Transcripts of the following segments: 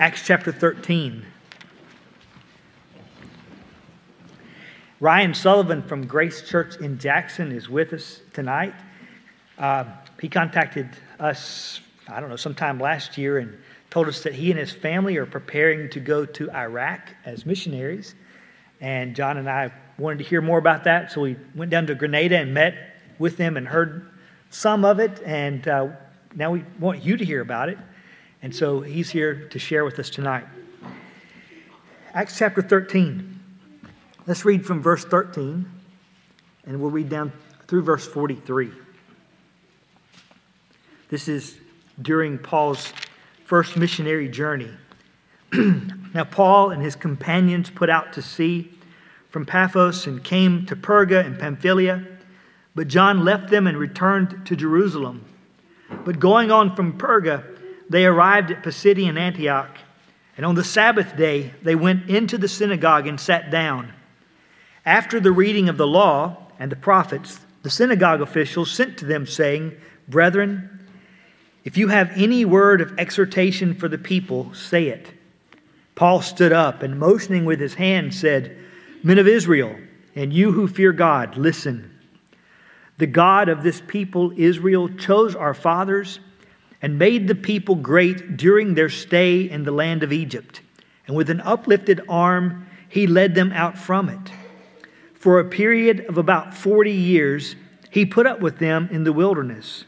Acts chapter 13. Ryan Sullivan from Grace Church in Jackson is with us tonight. Uh, he contacted us, I don't know, sometime last year and told us that he and his family are preparing to go to Iraq as missionaries. And John and I wanted to hear more about that, so we went down to Grenada and met with them and heard some of it. And uh, now we want you to hear about it. And so he's here to share with us tonight. Acts chapter 13. Let's read from verse 13, and we'll read down through verse 43. This is during Paul's first missionary journey. now, Paul and his companions put out to sea from Paphos and came to Perga and Pamphylia, but John left them and returned to Jerusalem. But going on from Perga, they arrived at Pisidian Antioch, and on the Sabbath day they went into the synagogue and sat down. After the reading of the law and the prophets, the synagogue officials sent to them, saying, Brethren, if you have any word of exhortation for the people, say it. Paul stood up and, motioning with his hand, said, Men of Israel, and you who fear God, listen. The God of this people, Israel, chose our fathers and made the people great during their stay in the land of Egypt. And with an uplifted arm, he led them out from it. For a period of about 40 years, he put up with them in the wilderness.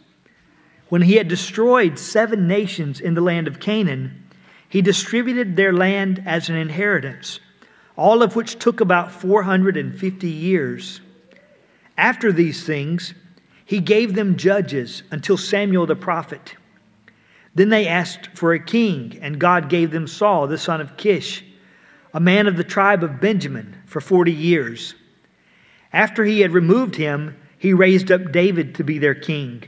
When he had destroyed seven nations in the land of Canaan, he distributed their land as an inheritance, all of which took about 450 years. After these things, he gave them judges until Samuel the prophet. Then they asked for a king, and God gave them Saul, the son of Kish, a man of the tribe of Benjamin, for 40 years. After he had removed him, he raised up David to be their king,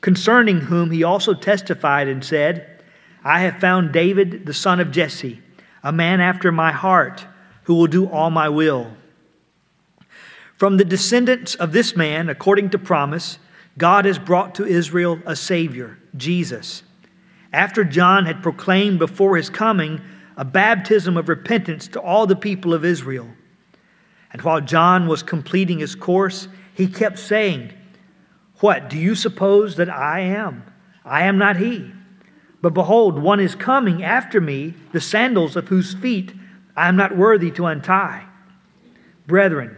concerning whom he also testified and said, I have found David, the son of Jesse, a man after my heart, who will do all my will. From the descendants of this man, according to promise, God has brought to Israel a Savior, Jesus. After John had proclaimed before his coming a baptism of repentance to all the people of Israel. And while John was completing his course, he kept saying, What, do you suppose that I am? I am not he. But behold, one is coming after me, the sandals of whose feet I am not worthy to untie. Brethren,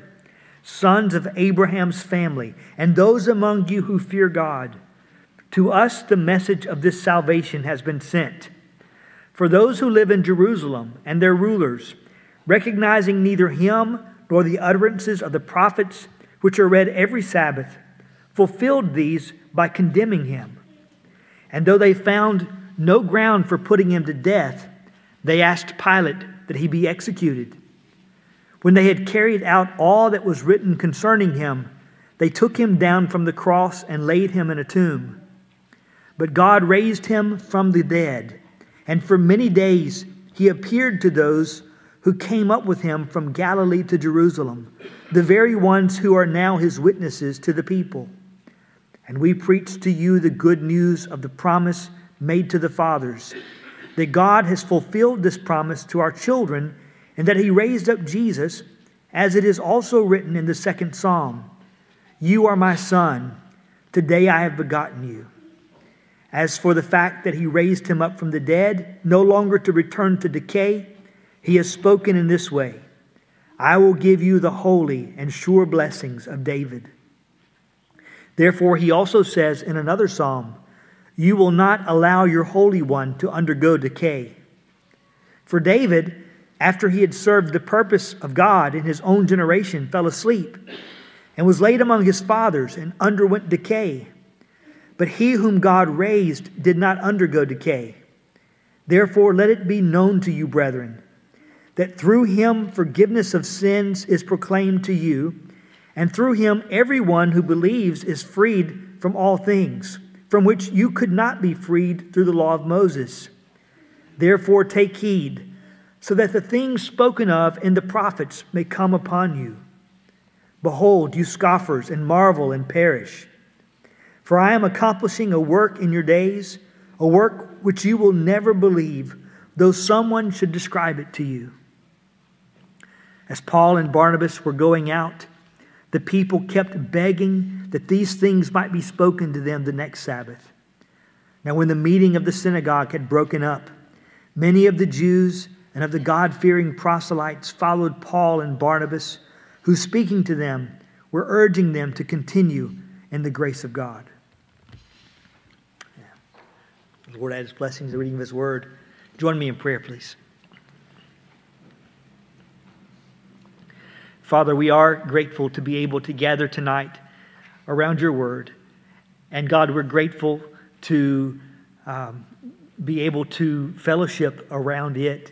sons of Abraham's family, and those among you who fear God, to us the message of this salvation has been sent. For those who live in Jerusalem and their rulers, recognizing neither him nor the utterances of the prophets, which are read every Sabbath, fulfilled these by condemning him. And though they found no ground for putting him to death, they asked Pilate that he be executed. When they had carried out all that was written concerning him, they took him down from the cross and laid him in a tomb. But God raised him from the dead, and for many days he appeared to those who came up with him from Galilee to Jerusalem, the very ones who are now his witnesses to the people. And we preach to you the good news of the promise made to the fathers, that God has fulfilled this promise to our children, and that he raised up Jesus, as it is also written in the second psalm You are my son, today I have begotten you. As for the fact that he raised him up from the dead, no longer to return to decay, he has spoken in this way I will give you the holy and sure blessings of David. Therefore, he also says in another psalm, You will not allow your Holy One to undergo decay. For David, after he had served the purpose of God in his own generation, fell asleep and was laid among his fathers and underwent decay. But he whom God raised did not undergo decay. Therefore, let it be known to you, brethren that through him forgiveness of sins is proclaimed to you, and through him everyone who believes is freed from all things, from which you could not be freed through the law of Moses. Therefore, take heed, so that the things spoken of in the prophets may come upon you. Behold, you scoffers, and marvel and perish. For I am accomplishing a work in your days, a work which you will never believe though someone should describe it to you. As Paul and Barnabas were going out, the people kept begging that these things might be spoken to them the next Sabbath. Now, when the meeting of the synagogue had broken up, many of the Jews and of the God fearing proselytes followed Paul and Barnabas, who, speaking to them, were urging them to continue in the grace of God. The Lord add his blessings, the reading of his word. Join me in prayer, please. Father, we are grateful to be able to gather tonight around your word. And God, we're grateful to um, be able to fellowship around it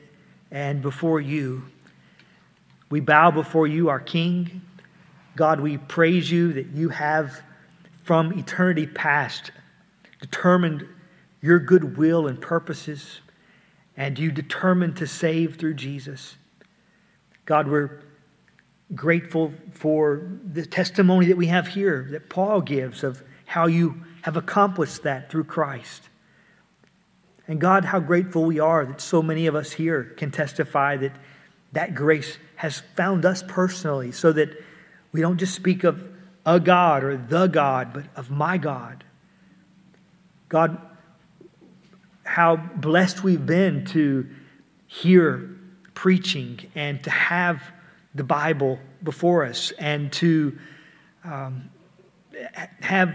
and before you. We bow before you, our King. God, we praise you that you have from eternity past determined your good will and purposes, and you determined to save through Jesus. God, we're grateful for the testimony that we have here that Paul gives of how you have accomplished that through Christ. And God, how grateful we are that so many of us here can testify that that grace has found us personally so that we don't just speak of a God or the God, but of my God. God, how blessed we've been to hear preaching and to have the Bible before us and to um, have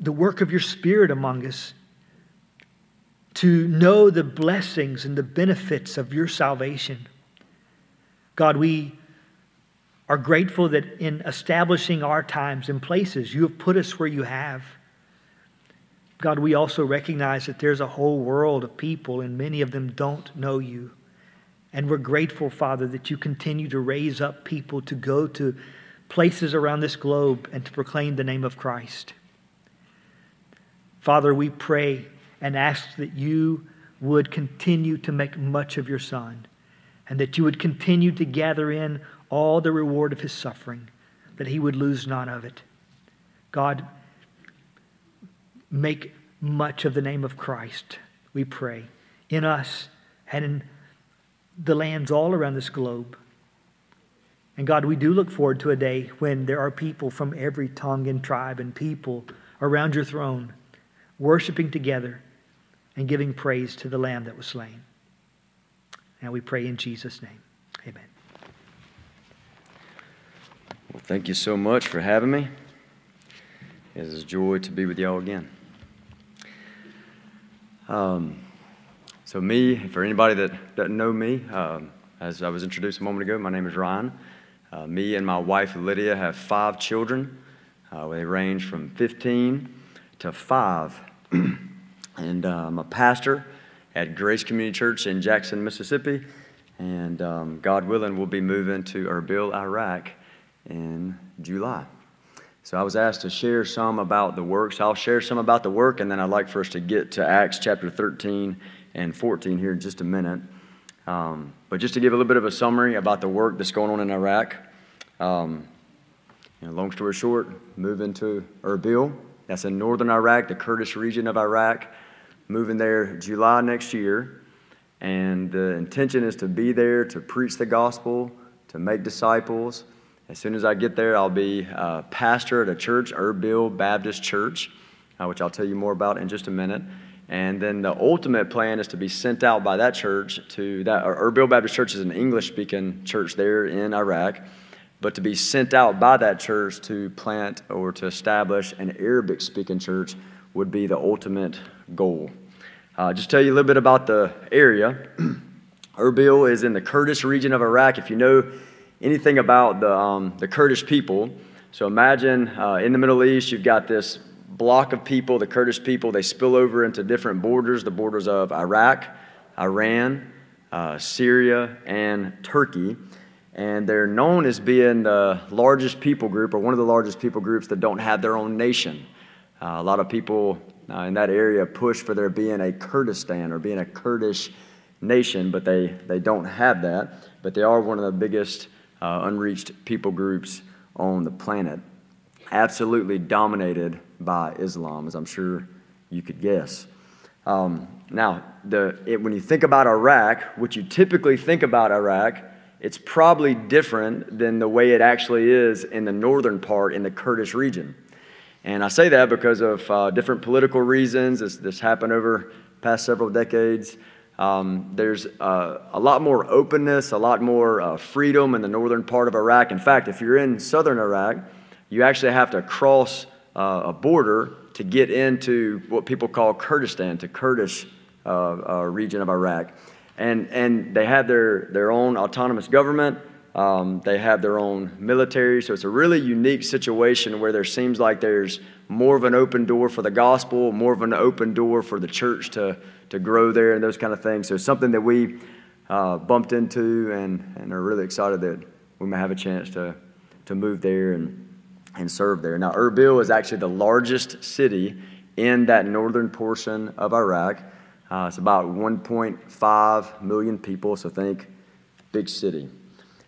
the work of your Spirit among us, to know the blessings and the benefits of your salvation. God, we are grateful that in establishing our times and places, you have put us where you have. God, we also recognize that there's a whole world of people, and many of them don't know you. And we're grateful, Father, that you continue to raise up people to go to places around this globe and to proclaim the name of Christ. Father, we pray and ask that you would continue to make much of your Son and that you would continue to gather in all the reward of his suffering, that he would lose none of it. God, make much of the name of Christ, we pray, in us and in the lands all around this globe. And God, we do look forward to a day when there are people from every tongue and tribe and people around your throne worshiping together and giving praise to the Lamb that was slain. And we pray in Jesus' name. Amen. Well, thank you so much for having me. It is a joy to be with y'all again. Um, so, me, for anybody that doesn't know me, um, as I was introduced a moment ago, my name is Ryan. Uh, me and my wife Lydia have five children. Uh, they range from 15 to 5. and uh, I'm a pastor at Grace Community Church in Jackson, Mississippi. And um, God willing, we'll be moving to Erbil, Iraq in July. So I was asked to share some about the work. So I'll share some about the work, and then I'd like for us to get to Acts chapter 13 and 14 here in just a minute. Um, but just to give a little bit of a summary about the work that's going on in Iraq. Um, you know, long story short, moving to Erbil. That's in northern Iraq, the Kurdish region of Iraq. Moving there July next year. And the intention is to be there to preach the gospel, to make disciples, as soon as I get there, I'll be a pastor at a church, Erbil Baptist Church, uh, which I'll tell you more about in just a minute. And then the ultimate plan is to be sent out by that church to that. Erbil Baptist Church is an English speaking church there in Iraq, but to be sent out by that church to plant or to establish an Arabic speaking church would be the ultimate goal. Uh, just tell you a little bit about the area. Erbil is in the Kurdish region of Iraq. If you know anything about the, um, the Kurdish people. So imagine uh, in the Middle East, you've got this block of people, the Kurdish people, they spill over into different borders, the borders of Iraq, Iran, uh, Syria, and Turkey. And they're known as being the largest people group, or one of the largest people groups that don't have their own nation. Uh, a lot of people uh, in that area push for there being a Kurdistan or being a Kurdish nation, but they, they don't have that. But they are one of the biggest uh, unreached people groups on the planet, absolutely dominated by Islam, as I'm sure you could guess. Um, now, the, it, when you think about Iraq, what you typically think about Iraq, it's probably different than the way it actually is in the northern part in the Kurdish region. And I say that because of uh, different political reasons. This, this happened over past several decades. Um, there's uh, a lot more openness, a lot more uh, freedom in the northern part of Iraq. In fact, if you're in southern Iraq, you actually have to cross uh, a border to get into what people call Kurdistan, to Kurdish uh, uh, region of Iraq. And, and they have their, their own autonomous government. Um, they have their own military. So it's a really unique situation where there seems like there's more of an open door for the gospel, more of an open door for the church to, to grow there and those kind of things. So something that we uh, bumped into and, and are really excited that we may have a chance to, to move there and, and serve there. Now, Erbil is actually the largest city in that northern portion of Iraq. Uh, it's about 1.5 million people, so think big city.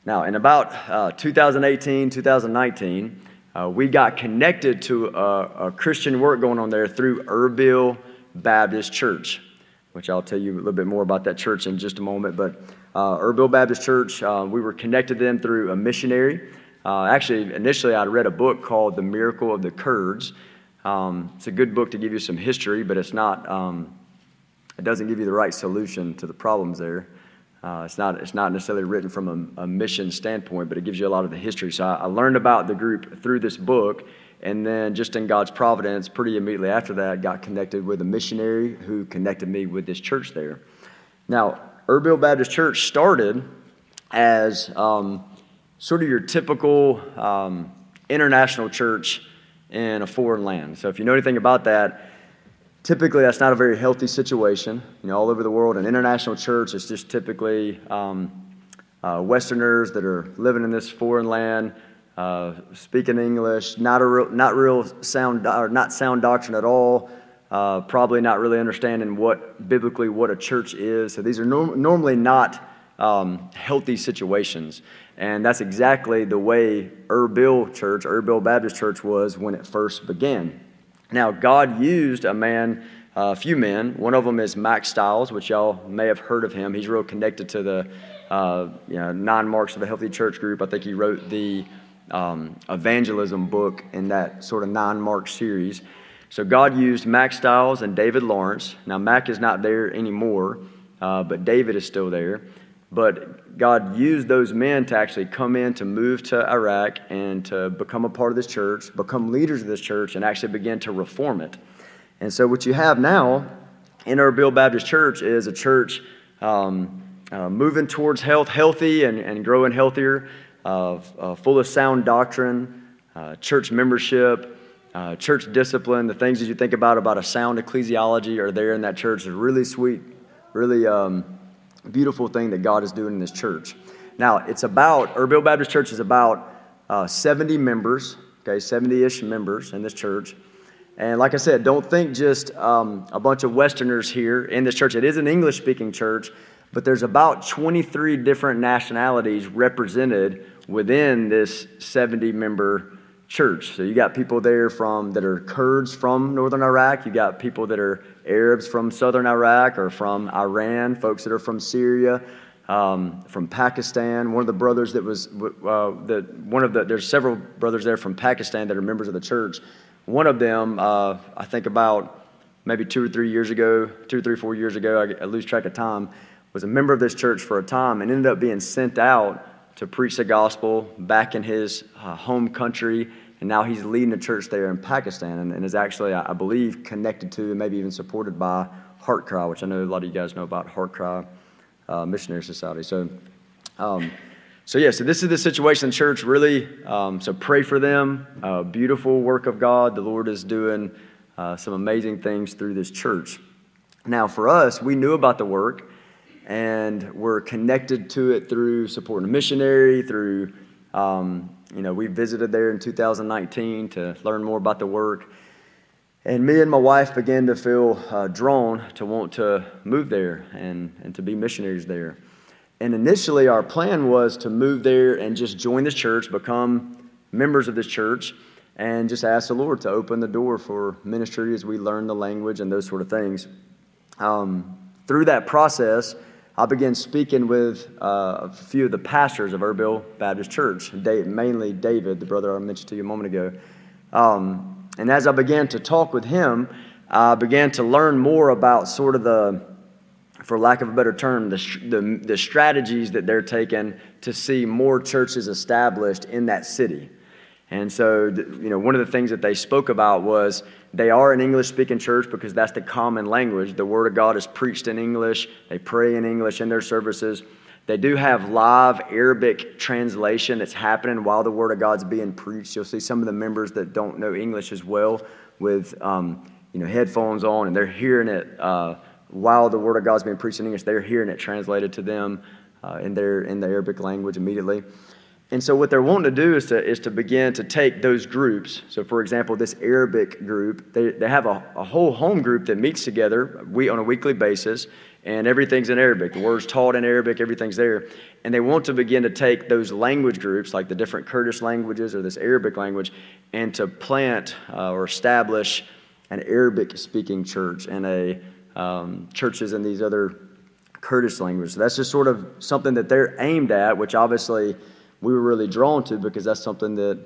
Now, in about uh, 2018, 2019, uh, we got connected to a, a, Christian work going on there through Erbil Baptist Church, which I'll tell you a little bit more about that church in just a moment. But uh, Erbil Baptist Church, uh, we were connected to them through a missionary. Uh, actually, initially, I'd read a book called The Miracle of the Kurds. Um, it's a good book to give you some history, but it's not. Um, it doesn't give you the right solution to the problems there. Uh, it's, not, it's not necessarily written from a, a, mission standpoint, but it gives you a lot of the history. So I, I, learned about the group through this book, and then just in God's providence, pretty immediately after that, got connected with a missionary who connected me with this church there. Now, Erbil Baptist Church started as um, sort of your typical um, international church in a foreign land. So if you know anything about that, typically that's not a very healthy situation. You know, all over the world, an international church is just typically um, uh, Westerners that are living in this foreign land, uh, speaking English, not a real, not real sound or not sound doctrine at all. Uh, probably not really understanding what biblically what a church is. So these are norm- normally not um, healthy situations, and that's exactly the way Erbil Church, Erbil Baptist Church, was when it first began. Now, God used a man, a few men. One of them is Mack Stiles, which y'all may have heard of him. He's real connected to the uh, you know, nine marks of a healthy church group. I think he wrote the um, evangelism book in that sort of nine mark series. So God used Mack Stiles and David Lawrence. Now, Mack is not there anymore, uh, but David is still there. But God used those men to actually come in to move to Iraq and to become a part of this church, become leaders of this church, and actually begin to reform it. And so, what you have now in Erbil Baptist Church is a church um, uh, moving towards health, healthy and, and growing healthier, uh, uh, full of sound doctrine, uh, church membership, uh, church discipline. The things that you think about about a sound ecclesiology are there in that church. It's really sweet, really. Um, beautiful thing that God is doing in this church. Now, it's about, Erbil Baptist Church is about uh, 70 members, okay, 70 ish members in this church. And like I said, don't think just um, a bunch of Westerners here in this church. It is an English speaking church, but there's about 23 different nationalities represented within this 70 member church. So you got people there from that are Kurds from northern Iraq. You got people that are Arabs from southern Iraq or from Iran. Folks that are from Syria, um, from Pakistan. One of the brothers that was uh, that one of the there's several brothers there from Pakistan that are members of the church. One of them, uh, I think about maybe two or three years ago, two or three four years ago, I, I lose track of time, was a member of this church for a time and ended up being sent out to preach the gospel back in his uh, home country. And now he's leading a church there in Pakistan and, and is actually, I, believe, connected to and maybe even supported by Heart Cry, which I know a lot of you guys know about Heart Cry uh, Missionary Society. So, um, so yeah, so this is the situation church, really. Um, so pray for them. Uh, beautiful work of God. The Lord is doing uh, some amazing things through this church. Now, for us, we knew about the work and we're connected to it through supporting a missionary, through, um, you know, we visited there in 2019 to learn more about the work. And me and my wife began to feel uh, drawn to want to move there and, and to be missionaries there. And initially, our plan was to move there and just join this church, become members of this church, and just ask the Lord to open the door for ministry as we learn the language and those sort of things. um, through that process, I began speaking with uh, a few of the pastors of Erbil Baptist Church, mainly David, the brother I mentioned to you a moment ago. Um, and as I began to talk with him, I began to learn more about sort of the, for lack of a better term, the, the, the strategies that they're taking to see more churches established in that city. And so, you know, one of the things that they spoke about was they are an English speaking church because that's the common language. The Word of God is preached in English, they pray in English in their services. They do have live Arabic translation that's happening while the Word of God's being preached. You'll see some of the members that don't know English as well with um, you know, headphones on and they're hearing it uh, while the Word of God's being preached in English. They're hearing it translated to them uh, in, their, in the Arabic language immediately. And so, what they're wanting to do is to, is to begin to take those groups. So, for example, this Arabic group, they, they have a, a whole home group that meets together we, on a weekly basis, and everything's in Arabic. The word's taught in Arabic, everything's there. And they want to begin to take those language groups, like the different Kurdish languages or this Arabic language, and to plant uh, or establish an Arabic speaking church and a um, churches in these other Kurdish languages. So that's just sort of something that they're aimed at, which obviously we were really drawn to because that's something that,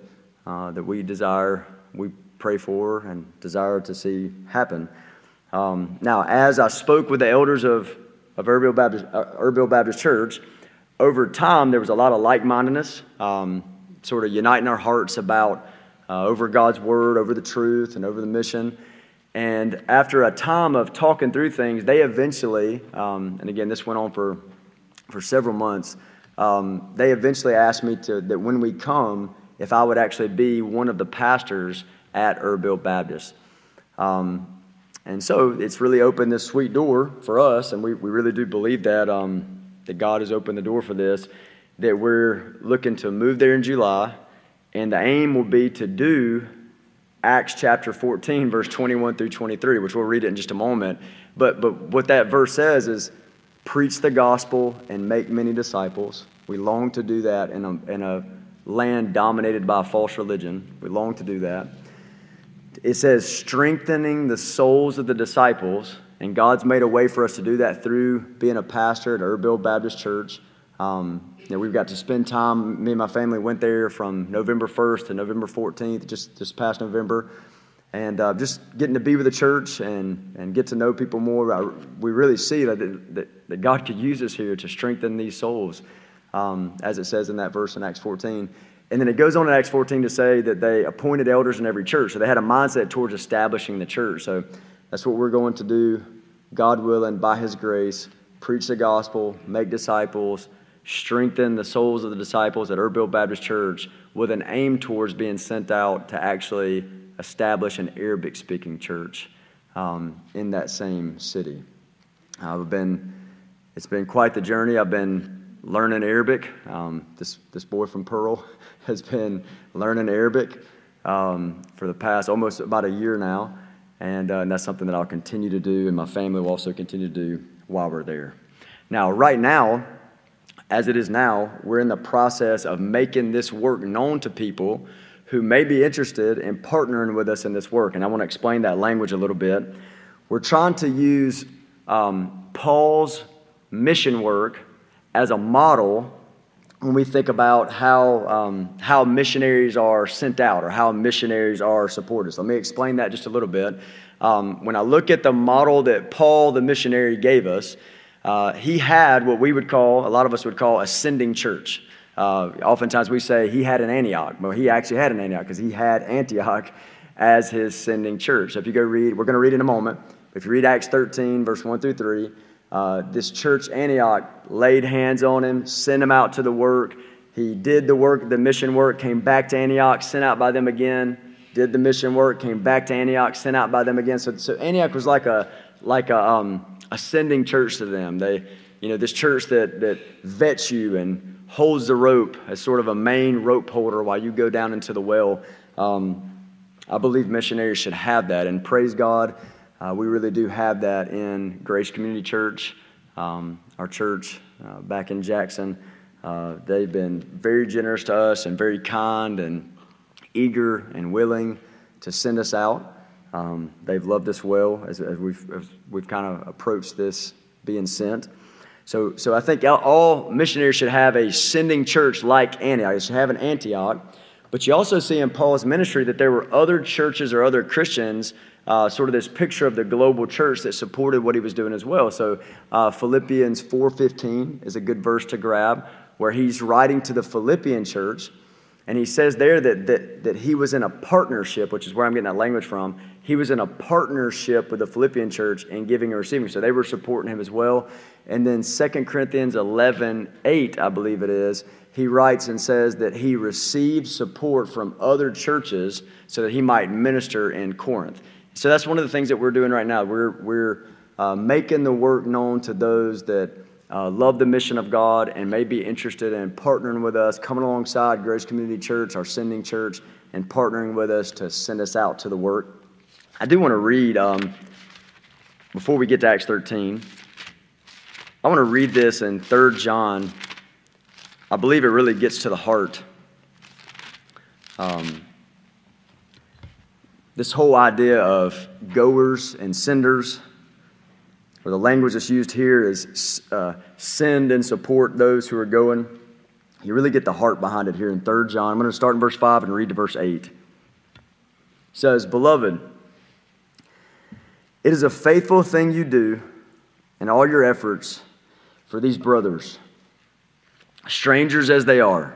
uh, that we desire, we pray for, and desire to see happen. Um, now, as I spoke with the elders of, of Erbil Baptist, uh, Baptist Church, over time there was a lot of like mindedness, um, sort of uniting our hearts about uh, over God's word, over the truth, and over the mission. And after a time of talking through things, they eventually, um, and again, this went on for, for several months, um, they eventually asked me to, that when we come, if I would actually be one of the pastors at Erbil Baptist. Um, and so it's really opened this sweet door for us, and we, we really do believe that, um, that God has opened the door for this, that we're looking to move there in July, and the aim will be to do Acts chapter 14, verse 21 through 23, which we'll read it in just a moment. But, but what that verse says is preach the gospel and make many disciples. We long to do that in a, in a land dominated by false religion. We long to do that. It says, strengthening the souls of the disciples, and God's made a way for us to do that through being a pastor at Erbil Baptist Church. Um, you know, we've got to spend time. Me and my family went there from November 1st to November 14th, just this past November and uh, just getting to be with the church and, and get to know people more. I, we really see that, that, that, God could use us here to strengthen these souls, um, as it says in that verse in Acts 14. And then it goes on in Acts 14 to say that they appointed elders in every church. So they had a mindset towards establishing the church. So that's what we're going to do, God willing, by His grace, preach the gospel, make disciples, strengthen the souls of the disciples at Erbil Baptist Church with an aim towards being sent out to actually establish an Arabic speaking church um, in that same city. I've been, it's been quite the journey. I've been learning Arabic. Um, this, this boy from Pearl has been learning Arabic um, for the past almost about a year now. And, uh, and that's something that I'll continue to do, and my family will also continue to do while we're there. Now, right now, as it is now, we're in the process of making this work known to people who may be interested in partnering with us in this work. And I want to explain that language a little bit. We're trying to use um, Paul's mission work as a model when we think about how, um, how missionaries are sent out or how missionaries are supported. So let me explain that just a little bit. Um, when I look at the model that Paul, the missionary, gave us, uh, he had what we would call, a lot of us would call, a sending church. Uh, oftentimes we say he had an Antioch. Well, he actually had an Antioch because he had Antioch as his sending church. If you go read, we're going to read in a moment. If you read Acts 13, verse 1 through 3, uh, this church, Antioch, laid hands on him, sent him out to the work. He did the work, the mission work, came back to Antioch, sent out by them again, did the mission work, came back to Antioch, sent out by them again. So, so Antioch was like a, like a, um, a sending church to them. They, you know, this church that, that vets you and holds the rope as sort of a main rope holder while you go down into the well. Um, I believe missionaries should have that, and praise God, uh, we really do have that in Grace Community Church, um, our church uh, back in Jackson. Uh, they've been very generous to us and very kind and eager and willing to send us out. Um, they've loved us well as, as we've, as we've kind of approached this being sent. So, so I think all missionaries should have a sending church like Antioch. They should have an Antioch. But you also see in Paul's ministry that there were other churches or other Christians, uh, sort of this picture of the global church that supported what he was doing as well. So uh, Philippians 4.15 is a good verse to grab, where he's writing to the Philippian church. And he says there that, that, that he was in a partnership, which is where I'm getting that language from. He was in a partnership with the Philippian church in giving and receiving. So they were supporting him as well. And then 2 Corinthians 11, 8, I believe it is, he writes and says that he received support from other churches so that he might minister in Corinth. So that's one of the things that we're doing right now. We're, we're uh, making the work known to those that uh, love the mission of God and may be interested in partnering with us, coming alongside Grace Community Church, our sending church, and partnering with us to send us out to the work. I do want to read, um, before we get to Acts 13, I want to read this in 3 John. I believe it really gets to the heart. Um, this whole idea of goers and senders, or the language that's used here is uh, send and support those who are going. You really get the heart behind it here in 3 John. I'm going to start in verse 5 and read to verse 8. It says, Beloved, it is a faithful thing you do in all your efforts for these brothers, strangers as they are,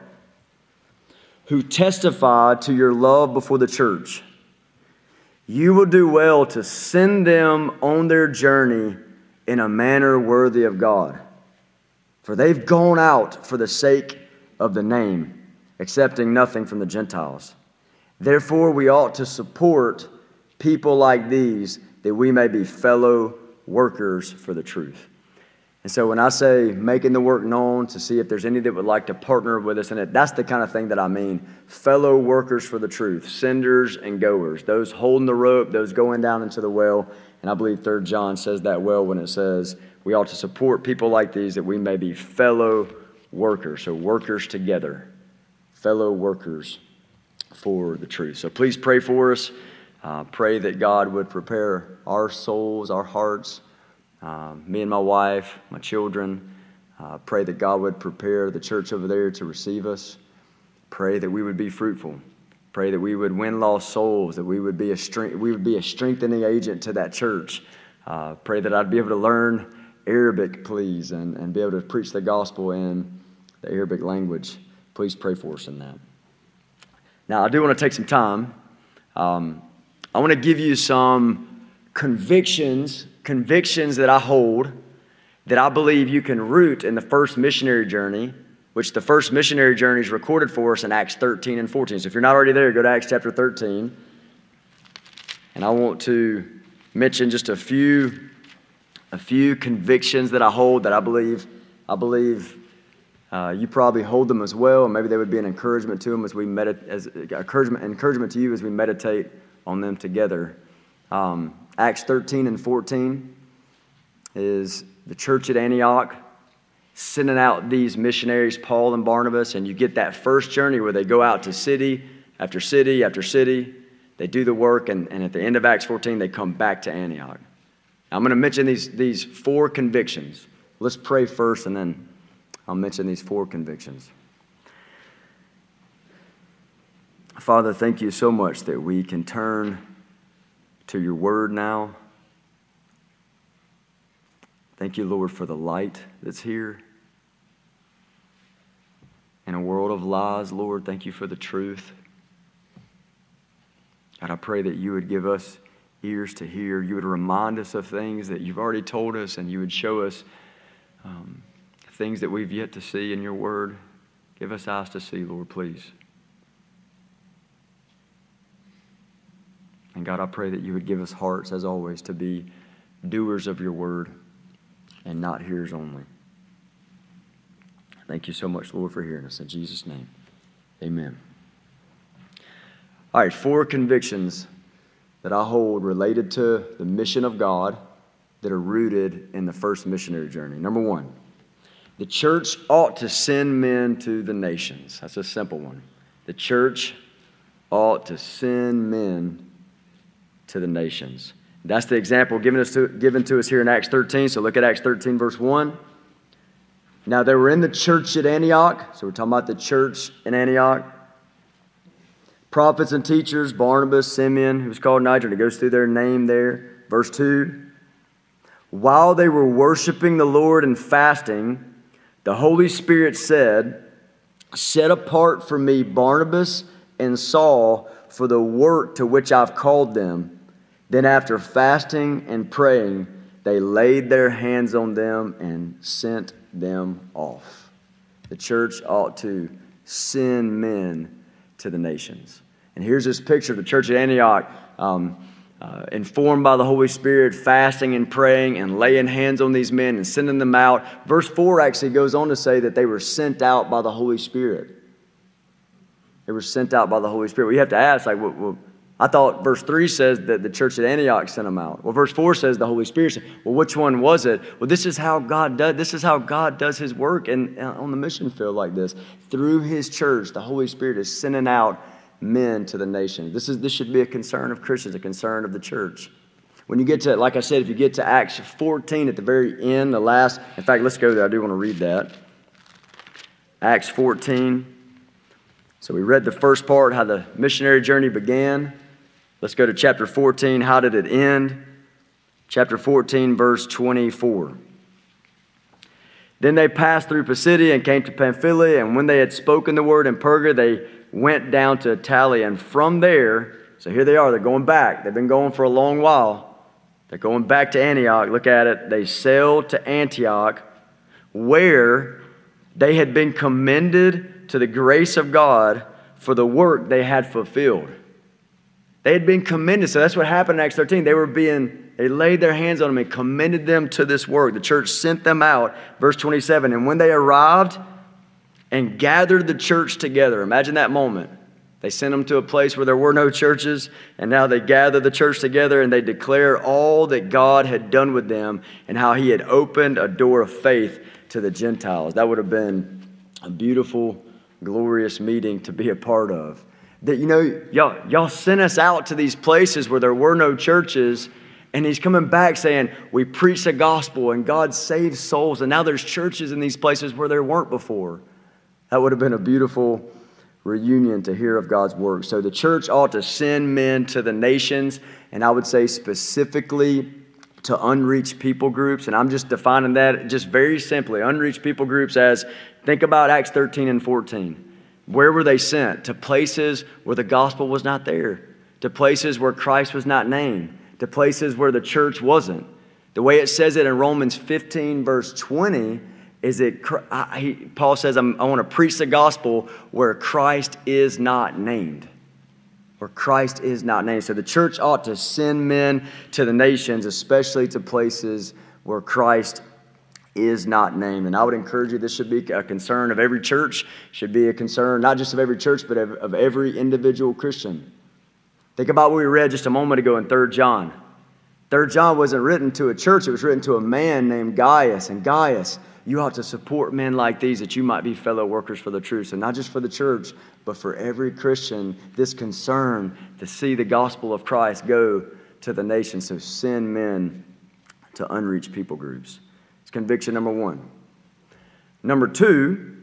who testify to your love before the church. You will do well to send them on their journey in a manner worthy of God. For they've gone out for the sake of the name, accepting nothing from the Gentiles. Therefore, we ought to support people like these that we may be fellow workers for the truth. And so when I say making the work known to see if there's any that would like to partner with us in it, that's the kind of thing that I mean. Fellow workers for the truth, senders and goers, those holding the rope, those going down into the well. And I believe 3 John says that well when it says we ought to support people like these that we may be fellow workers. So workers together, fellow workers for the truth. So please pray for us. Uh, pray that God would prepare our souls, our hearts um, me and my wife, my children. Uh, pray that God would prepare the church over there to receive us. Pray that we would be fruitful. Pray that we would win lost souls, that we would be a, we would be a strengthening agent to that church. Uh, pray that I'd be able to learn Arabic, please, and, and be able to preach the gospel in the Arabic language. Please pray for us in that. Now, I do want to take some time. Um, I want to give you some convictions convictions that I hold that I believe you can root in the first missionary journey, which the first missionary journey is recorded for us in Acts 13 and 14. So if you're not already there, go to Acts chapter 13. And I want to mention just a few a few convictions that I hold that I believe I believe uh, you probably hold them as well, and maybe they would be an encouragement to them as we meditate, as encouragement encouragement to you as we meditate on them together. Um, Acts 13 and 14 is the church at Antioch sending out these missionaries, Paul and Barnabas, and you get that first journey where they go out to city after city after city. They do the work, and, and at the end of Acts 14, they come back to Antioch. I'm going to mention these, these four convictions. Let's pray first, and then I'll mention these four convictions. Father, thank you so much that we can turn to your word now. Thank you, Lord, for the light that's here. In a world of lies, Lord, thank you for the truth. God, I pray that you would give us ears to hear. You would remind us of things that you've already told us, and you would show us um, things that we've yet to see in your word. Give us eyes to see, Lord, please. And God, I pray that you would give us hearts, as always, to be doers of your word and not hearers only. Thank you so much, Lord, for hearing us. In Jesus' name, amen. All right, four convictions that I hold related to the mission of God that are rooted in the first missionary journey. Number one, the church ought to send men to the nations. That's a simple one. The church ought to send men to the nations. That's the example given, us to, given to us here in Acts 13. So look at Acts 13, verse 1. Now they were in the church at Antioch. So we're talking about the church in Antioch. Prophets and teachers, Barnabas, Simeon, who was called Niger, and it goes through their name there. Verse 2. While they were worshiping the Lord and fasting, the Holy Spirit said, Set apart for me Barnabas and Saul for the work to which I've called them. Then, after fasting and praying, they laid their hands on them and sent them off. The church ought to send men to the nations. And here's this picture of the church at Antioch, um, uh, informed by the Holy Spirit, fasting and praying and laying hands on these men and sending them out. Verse 4 actually goes on to say that they were sent out by the Holy Spirit. They were sent out by the Holy Spirit. We have to ask, like, well, I thought verse 3 says that the church at Antioch sent them out. Well, verse 4 says the Holy Spirit well, which one was it? Well, this is how God does, this is how God does his work in, uh, on the mission field like this. Through his church, the Holy Spirit is sending out men to the nation. This, is, this should be a concern of Christians, a concern of the church. When you get to, like I said, if you get to Acts 14 at the very end, the last, in fact, let's go there. I do want to read that. Acts 14. So we read the first part, how the missionary journey began. Let's go to chapter 14. How did it end? Chapter 14, verse 24. Then they passed through Pisidia and came to Pamphylia, and when they had spoken the word in Perga, they went down to Attalia. And from there, so here they are, they're going back. They've been going for a long while. They're going back to Antioch. Look at it. They sailed to Antioch, where they had been commended to the grace of God for the work they had fulfilled. They had been commended. So that's what happened in Acts 13. They were being, they laid their hands on them and commended them to this work. The church sent them out. Verse 27. And when they arrived and gathered the church together, imagine that moment. They sent them to a place where there were no churches, and now they gather the church together and they declare all that God had done with them and how He had opened a door of faith to the Gentiles. That would have been a beautiful glorious meeting to be a part of. That, you know, y'all, y'all sent us out to these places where there were no churches, and he's coming back saying, We preach the gospel and God saves souls, and now there's churches in these places where there weren't before. That would have been a beautiful reunion to hear of God's work. So the church ought to send men to the nations, and I would say specifically to unreached people groups. And I'm just defining that just very simply unreached people groups as Think about Acts 13 and 14. Where were they sent? To places where the gospel was not there, to places where Christ was not named, to places where the church wasn't. The way it says it in Romans 15, verse 20, is that Paul says, I want to preach the gospel where Christ is not named. Where Christ is not named. So the church ought to send men to the nations, especially to places where Christ is not named. And I would encourage you, this should be a concern of every church, should be a concern not just of every church, but of, of every individual Christian. Think about what we read just a moment ago in 3 John. 3 John wasn't written to a church, it was written to a man named Gaius. And Gaius, you ought to support men like these that you might be fellow workers for the truth. So, not just for the church, but for every Christian, this concern to see the gospel of Christ go to the nation. So, send men to unreached people groups. It's conviction number one. Number two,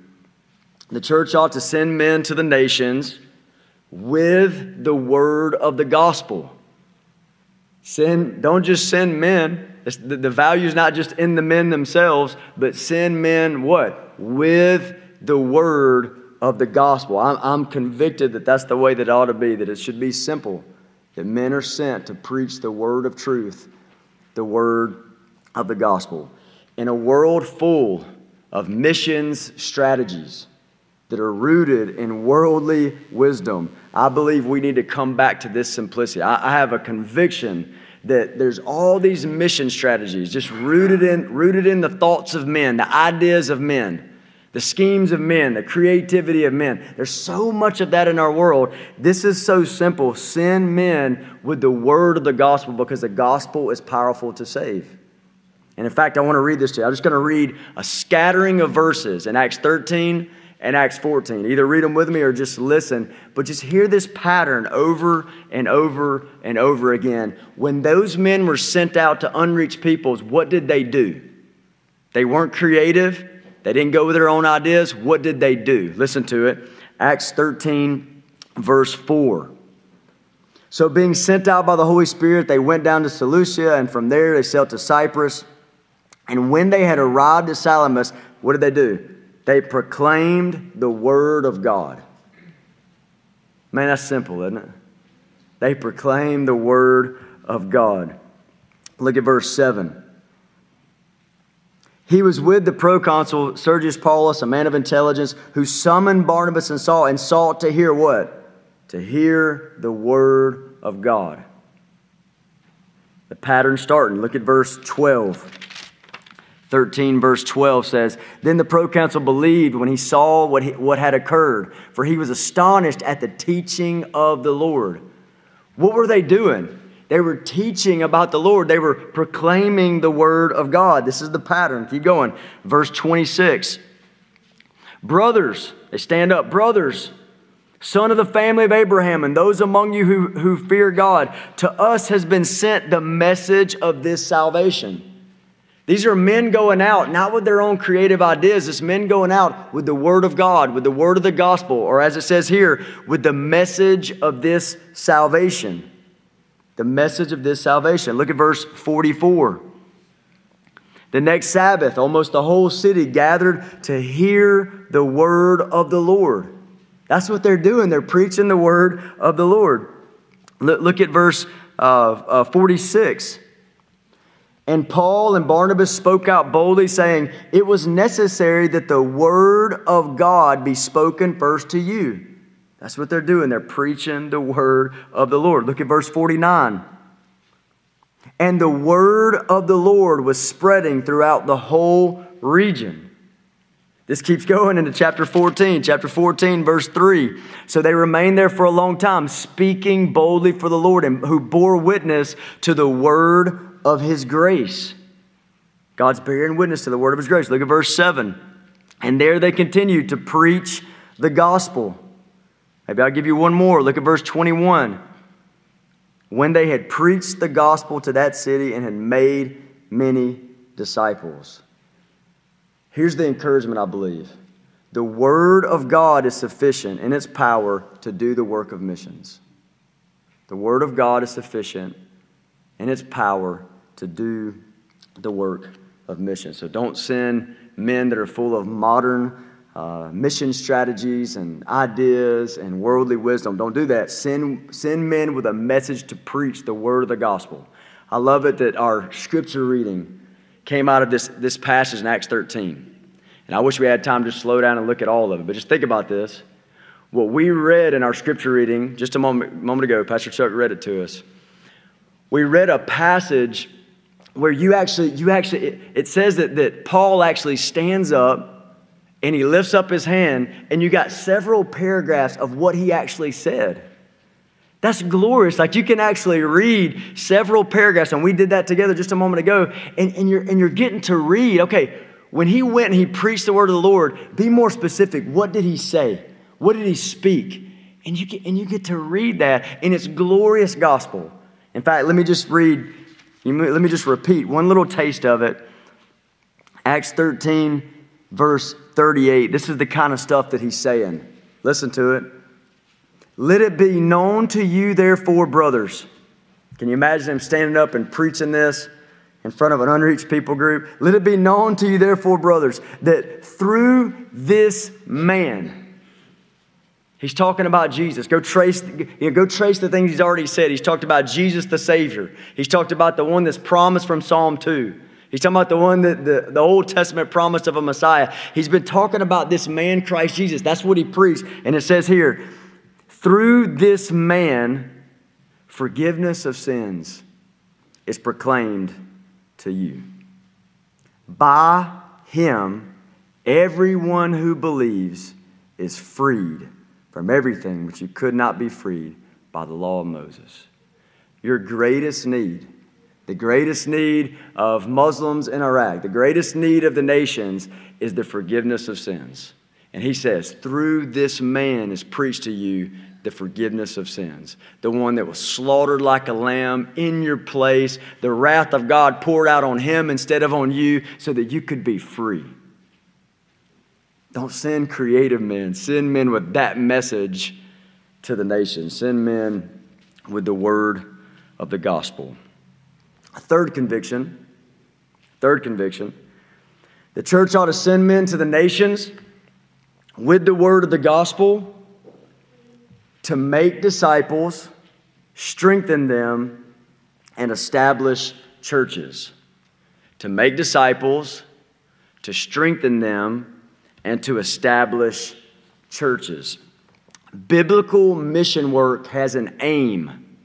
the church ought to send men to the nations with the word of the gospel. Send, don't just send men. The, the value is not just in the men themselves, but send men what? With the word of the gospel. I'm, I'm convicted that that's the way that it ought to be, that it should be simple, that men are sent to preach the word of truth, the word of the gospel in a world full of missions strategies that are rooted in worldly wisdom, I believe we need to come back to this simplicity. I, I have a conviction that there's all these mission strategies just rooted in, rooted in the thoughts of men, the ideas of men, the schemes of men, the creativity of men. There's so much of that in our world. This is so simple. Send men with the word of the gospel because the gospel is powerful to save. And in fact, I want to read this to you. I'm just going to read a scattering of verses in Acts 13 and Acts 14. Either read them with me or just listen, but just hear this pattern over and over and over again. When those men were sent out to unreached peoples, what did they do? They weren't creative, they didn't go with their own ideas. What did they do? Listen to it. Acts 13, verse 4. So, being sent out by the Holy Spirit, they went down to Seleucia, and from there they sailed to Cyprus. And when they had arrived at Salamis, what did they do? They proclaimed the word of God. Man, that's simple, isn't it? They proclaimed the word of God. Look at verse 7. He was with the proconsul Sergius Paulus, a man of intelligence, who summoned Barnabas and Saul and sought to hear what? To hear the word of God. The pattern starting. Look at verse 12. 13, verse 12 says, Then the proconsul believed when he saw what, he, what had occurred, for he was astonished at the teaching of the Lord. What were they doing? They were teaching about the Lord. They were proclaiming the word of God. This is the pattern. Keep going. Verse 26. Brothers, they stand up. Brothers, son of the family of Abraham, and those among you who, who fear God, to us has been sent the message of this salvation. These are men going out, not with their own creative ideas. It's men going out with the Word of God, with the Word of the gospel, or as it says here, with the message of this salvation. The message of this salvation. Look at verse 44. The next Sabbath, almost the whole city gathered to hear the word of the Lord. That's what they're doing. They're preaching the word of the Lord. Look, at verse uh, uh, 46. And Paul and Barnabas spoke out boldly, saying, It was necessary that the word of God be spoken first to you. That's what they're doing. They're preaching the word of the Lord. Look at verse 49. And the word of the Lord was spreading throughout the whole region. This keeps going into chapter 14, chapter 14, verse 3. So they remained there for a long time, speaking boldly for the Lord, and who bore witness to the word of his grace. God's bearing witness to the word of his grace. Look at verse 7. And there they continued to preach the gospel. Maybe I'll give you one more. Look at verse 21. When they had preached the gospel to that city and had made many disciples. Here's the encouragement I believe the word of God is sufficient in its power to do the work of missions. The word of God is sufficient in its power to do the work of mission. So don't send men that are full of modern uh, mission strategies and ideas and worldly wisdom. Don't do that. Send, send men with a message to preach the word of the gospel. I love it that our scripture reading came out of this, this passage in Acts 13. And I wish we had time to slow down and look at all of it. But just think about this. What we read in our scripture reading just a moment, moment ago, Pastor Chuck read it to us. We read a passage where you actually, you actually, it, says that, that Paul actually stands up and he lifts up his hand, and you got several paragraphs of what he actually said. That's glorious. Like you can actually read several paragraphs, and we did that together just a moment ago, and, and, you're, and you're getting to read, okay, when he went and he preached the word of the Lord, be more specific. What did he say? What did he speak? And you get, and you get to read that and its glorious gospel. In fact, let me just read let me just repeat one little taste of it. Acts 13, verse 38. This is the kind of stuff that he's saying. Listen to it. Let it be known to you, therefore, brothers. Can you imagine him standing up and preaching this in front of an unreached people group? Let it be known to you, therefore, brothers, that through this man, He's talking about Jesus. Go trace, you know, go trace the things he's already said. He's talked about Jesus the Savior. He's talked about the one that's promised from Psalm 2. He's talking about the one that the, the Old Testament promised of a Messiah. He's been talking about this man, Christ Jesus. That's what he preached. And it says here, through this man, forgiveness of sins is proclaimed to you. By him, everyone who believes is freed from everything which you could not be freed by the law of Moses. Your greatest need, the greatest need of Muslims in Iraq, the greatest need of the nations is the forgiveness of sins. And he says, Through this man is preached to you the forgiveness of sins. The one that was slaughtered like a lamb in your place, the wrath of God poured out on him instead of on you so that you could be free. Don't send creative men, send men with that message to the nation, send men with the word of the gospel. A third conviction, third conviction, the church ought to send men to the nations with the word of the gospel to make disciples, strengthen them, and establish churches. To make disciples, to strengthen them, and to establish churches. Biblical mission work has an aim.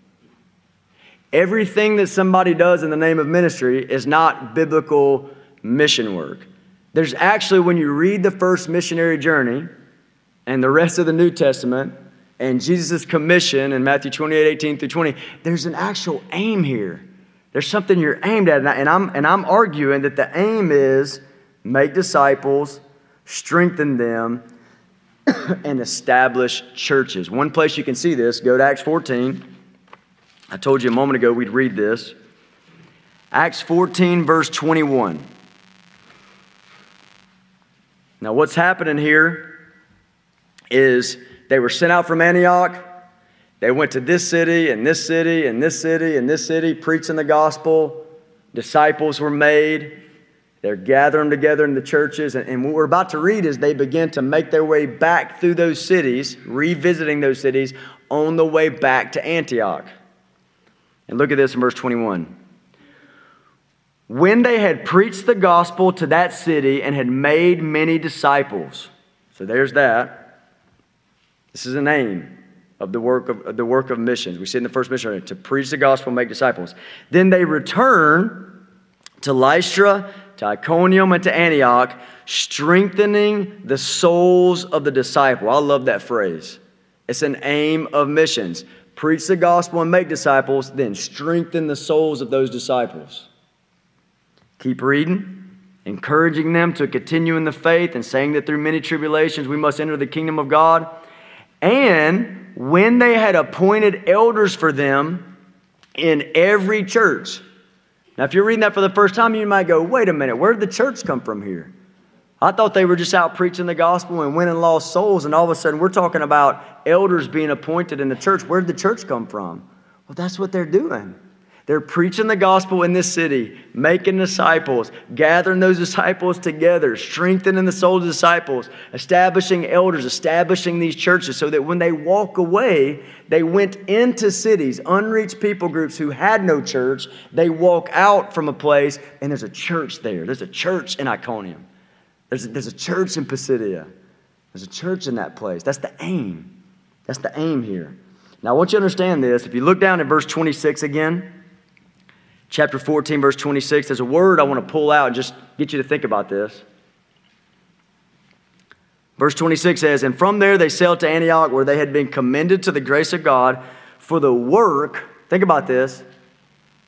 Everything that somebody does in the name of ministry is not biblical mission work. There's actually, when you read the first missionary journey and the rest of the New Testament, and Jesus' commission in Matthew 28 18 through 20, there's an actual aim here. There's something you're aimed at. And I'm, and I'm arguing that the aim is make disciples, strengthen them, and establish churches. One place you can see this, go to Acts 14. I told you a moment ago we'd read this. Acts 14, verse 21. Now, what's happening here is they were sent out from Antioch. They went to this city and this city and this city and this city, preaching the gospel. Disciples were made. They're gathering together in the churches. And, what we're about to read is they begin to make their way back through those cities, revisiting those cities on the way back to Antioch. And look at this in verse 21. When they had preached the gospel to that city and had made many disciples, so there's that. This is an aim of the work of, the work of missions. We see in the first mission to preach the gospel, make disciples. Then they return to Lystra, to Iconium, and to Antioch, strengthening the souls of the disciple. I love that phrase. It's an aim of missions. Preach the gospel and make disciples, then strengthen the souls of those disciples. Keep reading, encouraging them to continue in the faith and saying that through many tribulations we must enter the kingdom of God and when they had appointed elders for them in every church. Now, if you're reading that for the first time, you might go, wait a minute, where did the church come from here? I thought they were just out preaching the gospel and winning lost souls, and all of a sudden we're talking about elders being appointed in the church. Where did the church come from? Well, that's what they're doing. They're preaching the gospel in this city, making disciples, gathering those disciples together, strengthening the soul of disciples, establishing elders, establishing these churches so that when they walk away, they went into cities, unreached people groups who had no church. They walk out from a place and there's a church there. There's a church in Iconium. There's a, there's a church in Pisidia. There's a church in that place. That's the aim. That's the aim here. Now, I want you to understand this. If you look down at verse 26 again, chapter 14, verse 26, there's a word I want to pull out and just get you to think about this. Verse 26 says, And from there they sailed to Antioch, where they had been commended to the grace of God for the work. Think about this.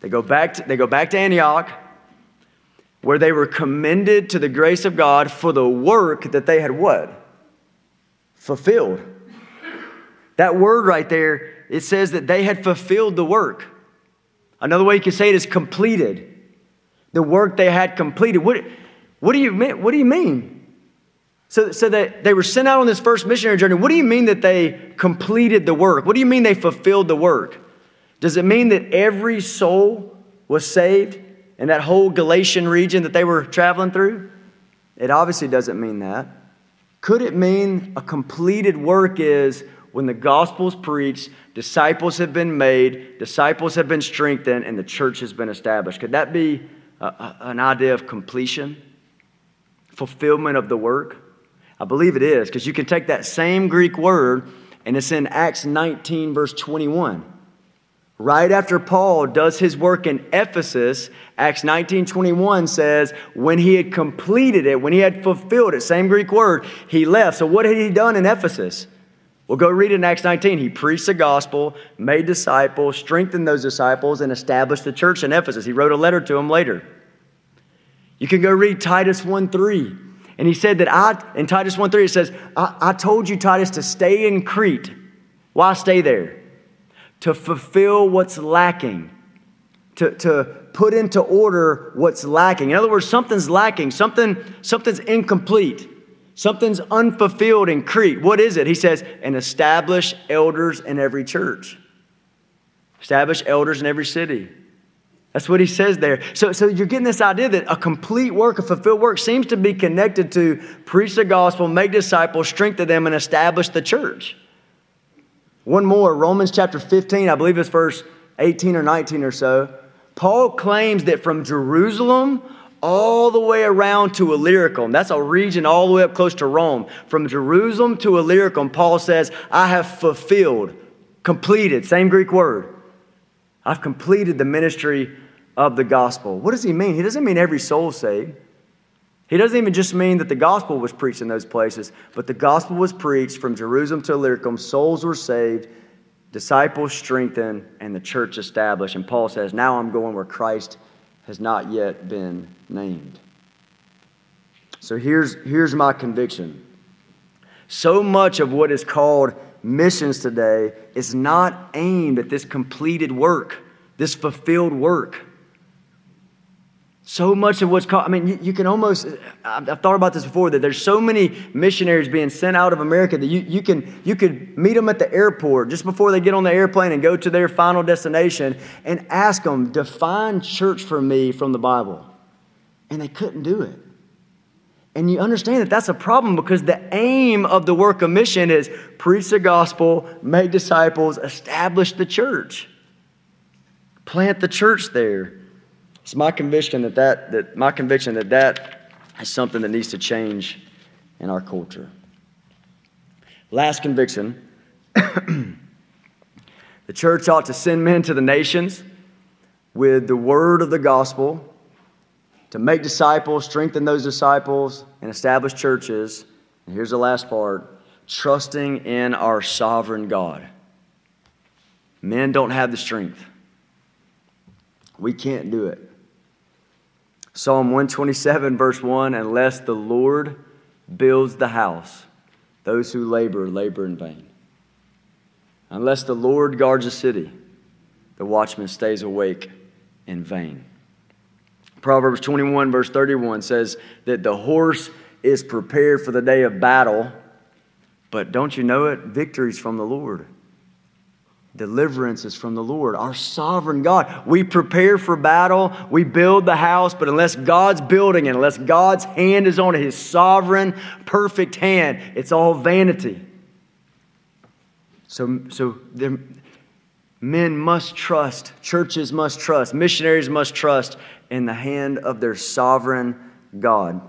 They go back to, they go back to Antioch, where they were commended to the grace of God for the work that they had what? Fulfilled. That word right there, it says that they had fulfilled the work. Another way you could say it is completed. The work they had completed. What, what, do, you mean, what do you mean? So, so that they were sent out on this first missionary journey. What do you mean that they completed the work? What do you mean they fulfilled the work? Does it mean that every soul was saved in that whole Galatian region that they were traveling through? It obviously doesn't mean that. Could it mean a completed work is when the gospel's preached, disciples have been made, disciples have been strengthened, and the church has been established. Could that be a, a, an idea of completion? Fulfillment of the work? I believe it is, because you can take that same Greek word, and it's in Acts 19, verse 21. Right after Paul does his work in Ephesus, Acts 19 21 says, when he had completed it, when he had fulfilled it, same Greek word, he left. So, what had he done in Ephesus? Well, go read in Acts 19. He preached the gospel, made disciples, strengthened those disciples, and established the church in Ephesus. He wrote a letter to them later. You can go read Titus 1 3. And he said that I, in Titus 1 3, it says, I, I told you, Titus, to stay in Crete. Why stay there? To fulfill what's lacking, to, to put into order what's lacking. In other words, something's lacking, something, something's incomplete, something's unfulfilled in Crete. What is it? He says, and establish elders in every church, establish elders in every city. That's what he says there. So, so you're getting this idea that a complete work, a fulfilled work, seems to be connected to preach the gospel, make disciples, strengthen them, and establish the church. One more, Romans chapter 15, I believe it's verse 18 or 19 or so. Paul claims that from Jerusalem all the way around to Illyricum, that's a region all the way up close to Rome. From Jerusalem to Illyricum, Paul says, I have fulfilled, completed, same Greek word. I've completed the ministry of the gospel. What does he mean? He doesn't mean every soul saved. He doesn't even just mean that the gospel was preached in those places, but the gospel was preached from Jerusalem to Illyricum. Souls were saved, disciples strengthened, and the church established. And Paul says, Now I'm going where Christ has not yet been named. So here's, here's my conviction. So much of what is called missions today is not aimed at this completed work, this fulfilled work. So much of what's called, I mean, you, you, can almost, I've, I've, thought about this before, that there's so many missionaries being sent out of America that you, you, can, you could meet them at the airport just before they get on the airplane and go to their final destination and ask them, define church for me from the Bible. And they couldn't do it. And you understand that that's a problem because the aim of the work of mission is preach the gospel, make disciples, establish the church, plant the church there. It's my conviction that, that, that my conviction that that is something that needs to change in our culture. Last conviction the church ought to send men to the nations with the word of the gospel to make disciples, strengthen those disciples, and establish churches. And here's the last part trusting in our sovereign God. Men don't have the strength. We can't do it. Psalm 127, verse 1 Unless the Lord builds the house, those who labor, labor in vain. Unless the Lord guards a city, the watchman stays awake in vain. Proverbs 21, verse 31 says that the horse is prepared for the day of battle, but don't you know it? Victory's from the Lord. Deliverance is from the Lord, our sovereign God. We prepare for battle, we build the house, but unless God's building it, unless God's hand is on His sovereign, perfect hand, it's all vanity. So, so men must trust, churches must trust, missionaries must trust in the hand of their sovereign God.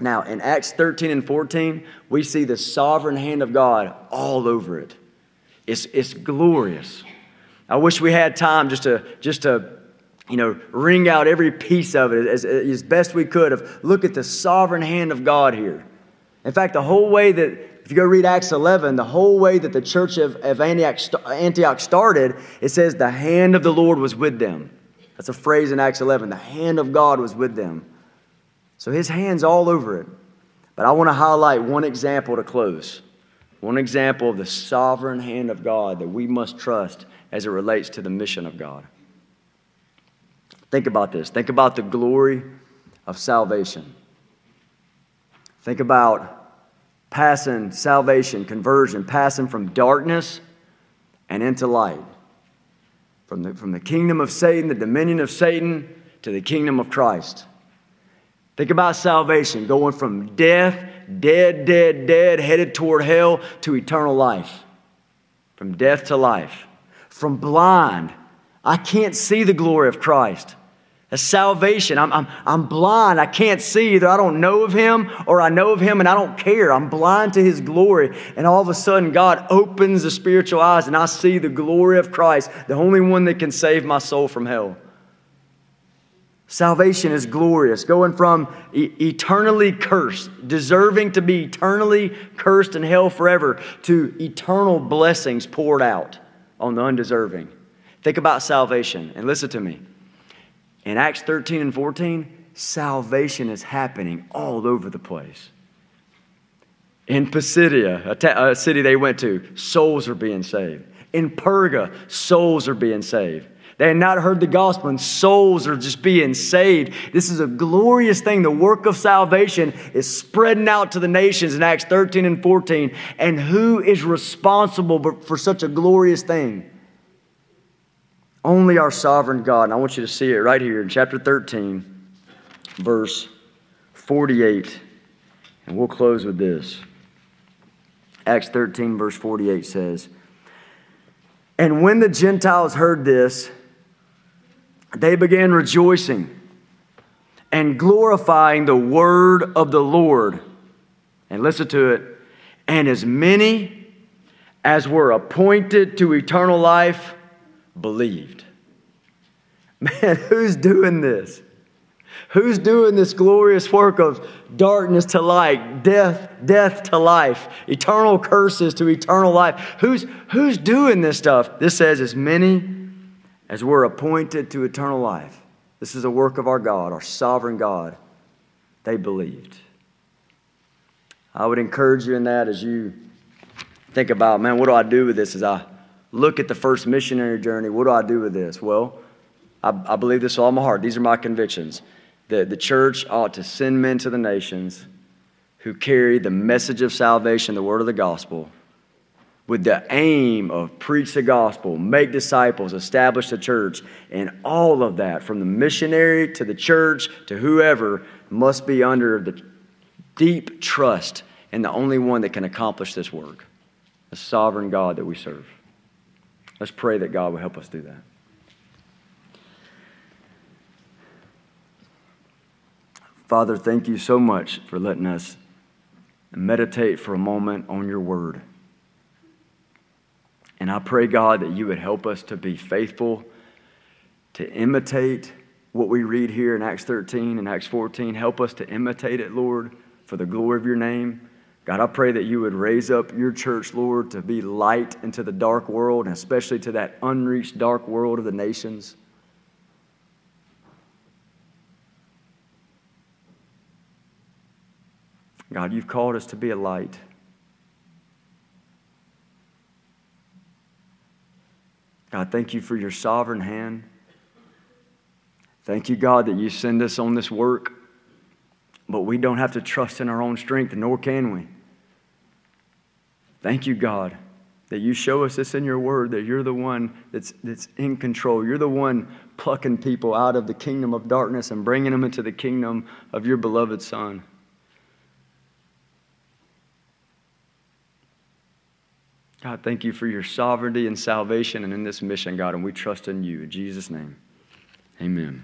Now, in Acts 13 and 14, we see the sovereign hand of God all over it. It's, it's glorious. I wish we had time just to, just to you know, wring out every piece of it as, as best we could of look at the sovereign hand of God here. In fact, the whole way that, if you go read Acts 11, the whole way that the church of, of Antioch started, it says the hand of the Lord was with them. That's a phrase in Acts 11. The hand of God was with them. So his hand's all over it. But I want to highlight one example to close. One example of the sovereign hand of God that we must trust as it relates to the mission of God. Think about this. Think about the glory of salvation. Think about passing salvation, conversion, passing from darkness and into light from the, from the kingdom of Satan, the dominion of Satan, to the kingdom of Christ. Think about salvation going from death, dead, dead, dead, headed toward hell, to eternal life. From death to life. From blind, I can't see the glory of Christ a salvation. I'm, I'm, I'm blind. I can't see. Either I don't know of him or I know of him and I don't care. I'm blind to his glory. And all of a sudden, God opens the spiritual eyes and I see the glory of Christ, the only one that can save my soul from hell. Salvation is glorious, going from e- eternally cursed, deserving to be eternally cursed in hell forever, to eternal blessings poured out on the undeserving. Think about salvation and listen to me. In Acts 13 and 14, salvation is happening all over the place. In Pisidia, a, ta- a city they went to, souls are being saved. In Perga, souls are being saved. They had not heard the gospel, and souls are just being saved. This is a glorious thing. The work of salvation is spreading out to the nations in Acts 13 and 14. And who is responsible for such a glorious thing? Only our sovereign God. And I want you to see it right here in chapter 13, verse 48. And we'll close with this. Acts 13, verse 48 says, And when the Gentiles heard this, they began rejoicing and glorifying the word of the Lord. And listen to it. And as many as were appointed to eternal life believed. Man, who's doing this? Who's doing this glorious work of darkness to light, death, death to life, eternal curses to eternal life? Who's, who's doing this stuff? This says, as many as we're appointed to eternal life. This is a work of our God, our sovereign God. They believed. I would encourage you in that as you think about, man, what do I do with this as I look at the first missionary journey? What do I do with this? Well, I, I believe this all my heart. These are my convictions that the church ought to send men to the nations who carry the message of salvation, the word of the gospel, with the aim of preach the gospel, make disciples, establish the church, and all of that, from the missionary to the church to whoever, must be under the deep trust in the only one that can accomplish this work the sovereign God that we serve. Let's pray that God will help us do that. Father, thank you so much for letting us meditate for a moment on your word. And I pray, God, that you would help us to be faithful, to imitate what we read here in Acts 13 and Acts 14. Help us to imitate it, Lord, for the glory of your name. God, I pray that you would raise up your church, Lord, to be light into the dark world, and especially to that unreached dark world of the nations. God, you've called us to be a light. God, thank you for your sovereign hand. Thank you, God, that you send us on this work, but we don't have to trust in our own strength, nor can we. Thank you, God, that you show us this in your word, that you're the one that's, that's in control. You're the one plucking people out of the kingdom of darkness and bringing them into the kingdom of your beloved Son. God, thank you for your sovereignty and salvation and in this mission, God, and we trust in you. In Jesus' name, amen.